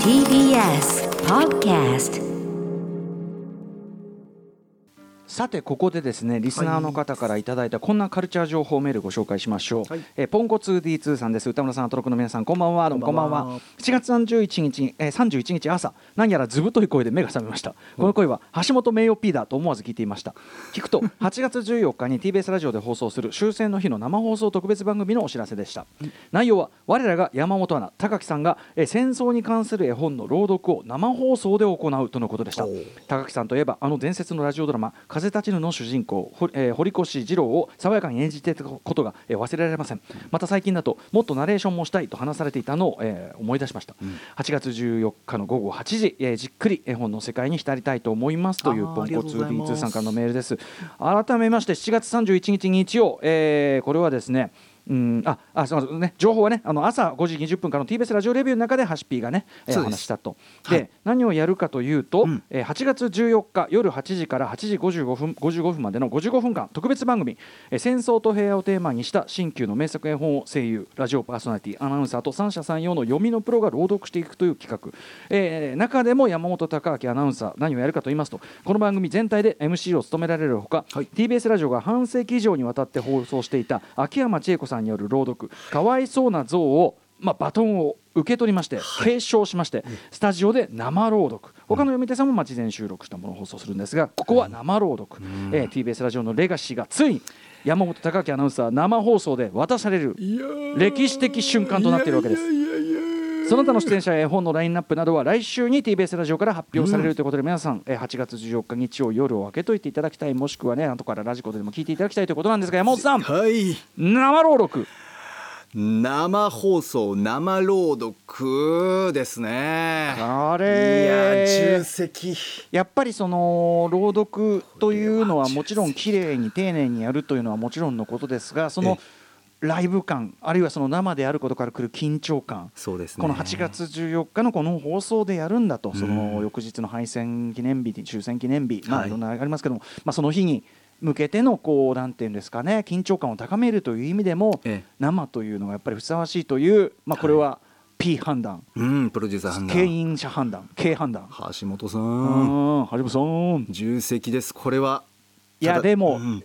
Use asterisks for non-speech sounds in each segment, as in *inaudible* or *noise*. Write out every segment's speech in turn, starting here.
TBS Podcast さてここでですねリスナーの方からいただいたこんなカルチャー情報メールご紹介しましょう、はい。えーポンコツ D2 さんです。歌村さんアトロクの皆さんこんばんは。こんばんは。は7月31日、えー、31日朝何やらずぶとい声で目が覚めました。この声は橋本名誉 P だと思わず聞いていました。聞くと *laughs* 8月14日に TBS ラジオで放送する終戦の日の生放送特別番組のお知らせでした。内容は我らが山本アナ高木さんが、えー戦争に関する絵本の朗読を生放送で行うとのことでした。高木さんといえばあの伝説のラジオドラマ「風立ちぬ」の主人公、ほえー堀越二郎を爽やかに演じていたことが、えー忘れられません。また最近だともっとナレーションもしたいと話されていたのを、えー思い出しました、8月14日の午後8時、えーじっくり絵本の世界に浸りたいと思いますというポンコツありがとうございます。D2 さんからのメールです。改めまして7月31日日曜、えーこれはですねうん、ああすみませんね情報はねあの朝5時20分からの TBS ラジオレビューの中でハシピーがね、え話したと。で、はい。何をやるかというと、うん。えー8月14日夜8時から8時55分 ,55 分までの55分間特別番組、えー戦争と平和をテーマにした新旧の名作絵本を声優ラジオパーソナリティアナウンサーと三者三様の読みのプロが朗読していくという企画、えー中でも山本貴明アナウンサー何をやるかと言いますとこの番組全体で MC を務められるほか、はい。TBS ラジオが半世紀以上にわたって放送していた秋山千恵子さんによる朗読「かわいそうな像を」まあ、バトンを受け取りまして、継承しまして、スタジオで生朗読。他の読み手さんもまあ事前収録したものを放送するんですがここは生朗読、えー TBS ラジオのレガシーがついに山本貴明アナウンサー生放送で渡される歴史的瞬間となっているわけです。その他の出演者や絵本のラインナップなどは来週に TBS ラジオから発表されるということで、皆さんえー8月14日日曜夜を明けといていただきたいもしくはね後からラジコでも聞いていただきたいということなんですが山本さん。はい。生朗読。生放送生朗読ですね。あいやれ重責。やっぱりその朗読というのはもちろん綺麗に丁寧にやるというのはもちろんのことですがそのライブ感あるいはその生であることからくる緊張感そうですね。この8月14日のこの放送でやるんだと、ん。その翌日の敗戦記念日、終戦記念日、まあ、はい。いろんなありますけども、まあ、その日に向けてのこうなんていうんですかね緊張感を高めるという意味でも、ええ。生というのがやっぱりふさわしいという、まあ、これは P 判断、うんプロデューサー判経断営者判断。K 判断。橋本さうんん、はじめさん。重責です。これはいやでも、うん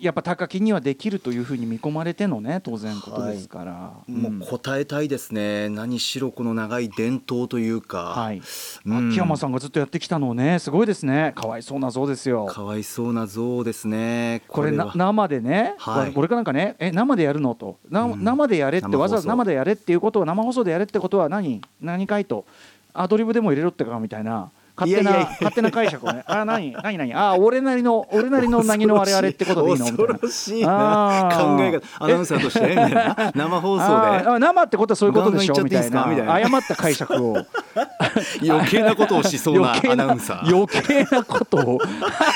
やっぱ高木にはできるというふうに見込まれてのね当然ことですから、もう答えたいですね。何しろこの長い伝統というか。はい、うん。秋山さんがずっとやってきたのをねすごいですね。かわいそうな像ですよ。かわいそうな像ですね。これ生でね、はい。これかなんかねえ生でやるの？と。な、うん。生でやれってわざわざ生でやれっていうことは生放送でやれってことは何？何かいと。アドリブでも入れろってかみたいな勝手な勝手な解釈をね。あ何何何？あ俺なりの俺なりの何のあれあれってことでいいの？みたい恐なろしいな考え方。アナウンサーとしてみたいな。生放送あーあ生ってことはそういうことでしょ？みたいな。な。誤った解釈を。で余計なことをしそうなアナウンサー。余計なことを。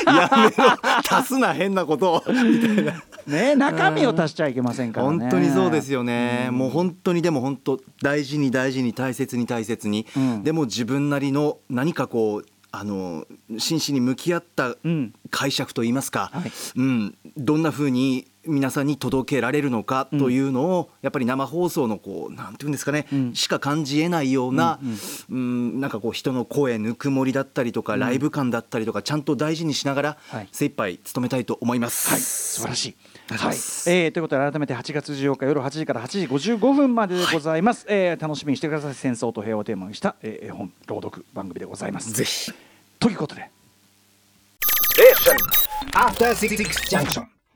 やめろ。足すな変なこと。をみたいな。ね中身を足しちゃいけませんからね。本当にそうですよね、もう本当にでも本当大事に大事に大切に大切に、うん。でも自分なりの何かこうあの真摯に向き合ったうん。解釈といいますか、はい。うん、どんなふうに皆さんに届けられるのかというのを、やっぱり生放送のこうなんていうんですかね、うん。しか感じえないような、うんなんかこう人の声ぬくもりだったりとか、ライブ感だったりとかちゃんと大事にしながら、はい。精一杯努めたいと思います。はい、素晴らしい。はい。えーということで改めて8月14日夜8時から8時55分まででございます、えー楽しみにしてください。戦争と平和をテーマにした、えー絵本朗読番組でございます。ぜひということで Station. After 66 Junction.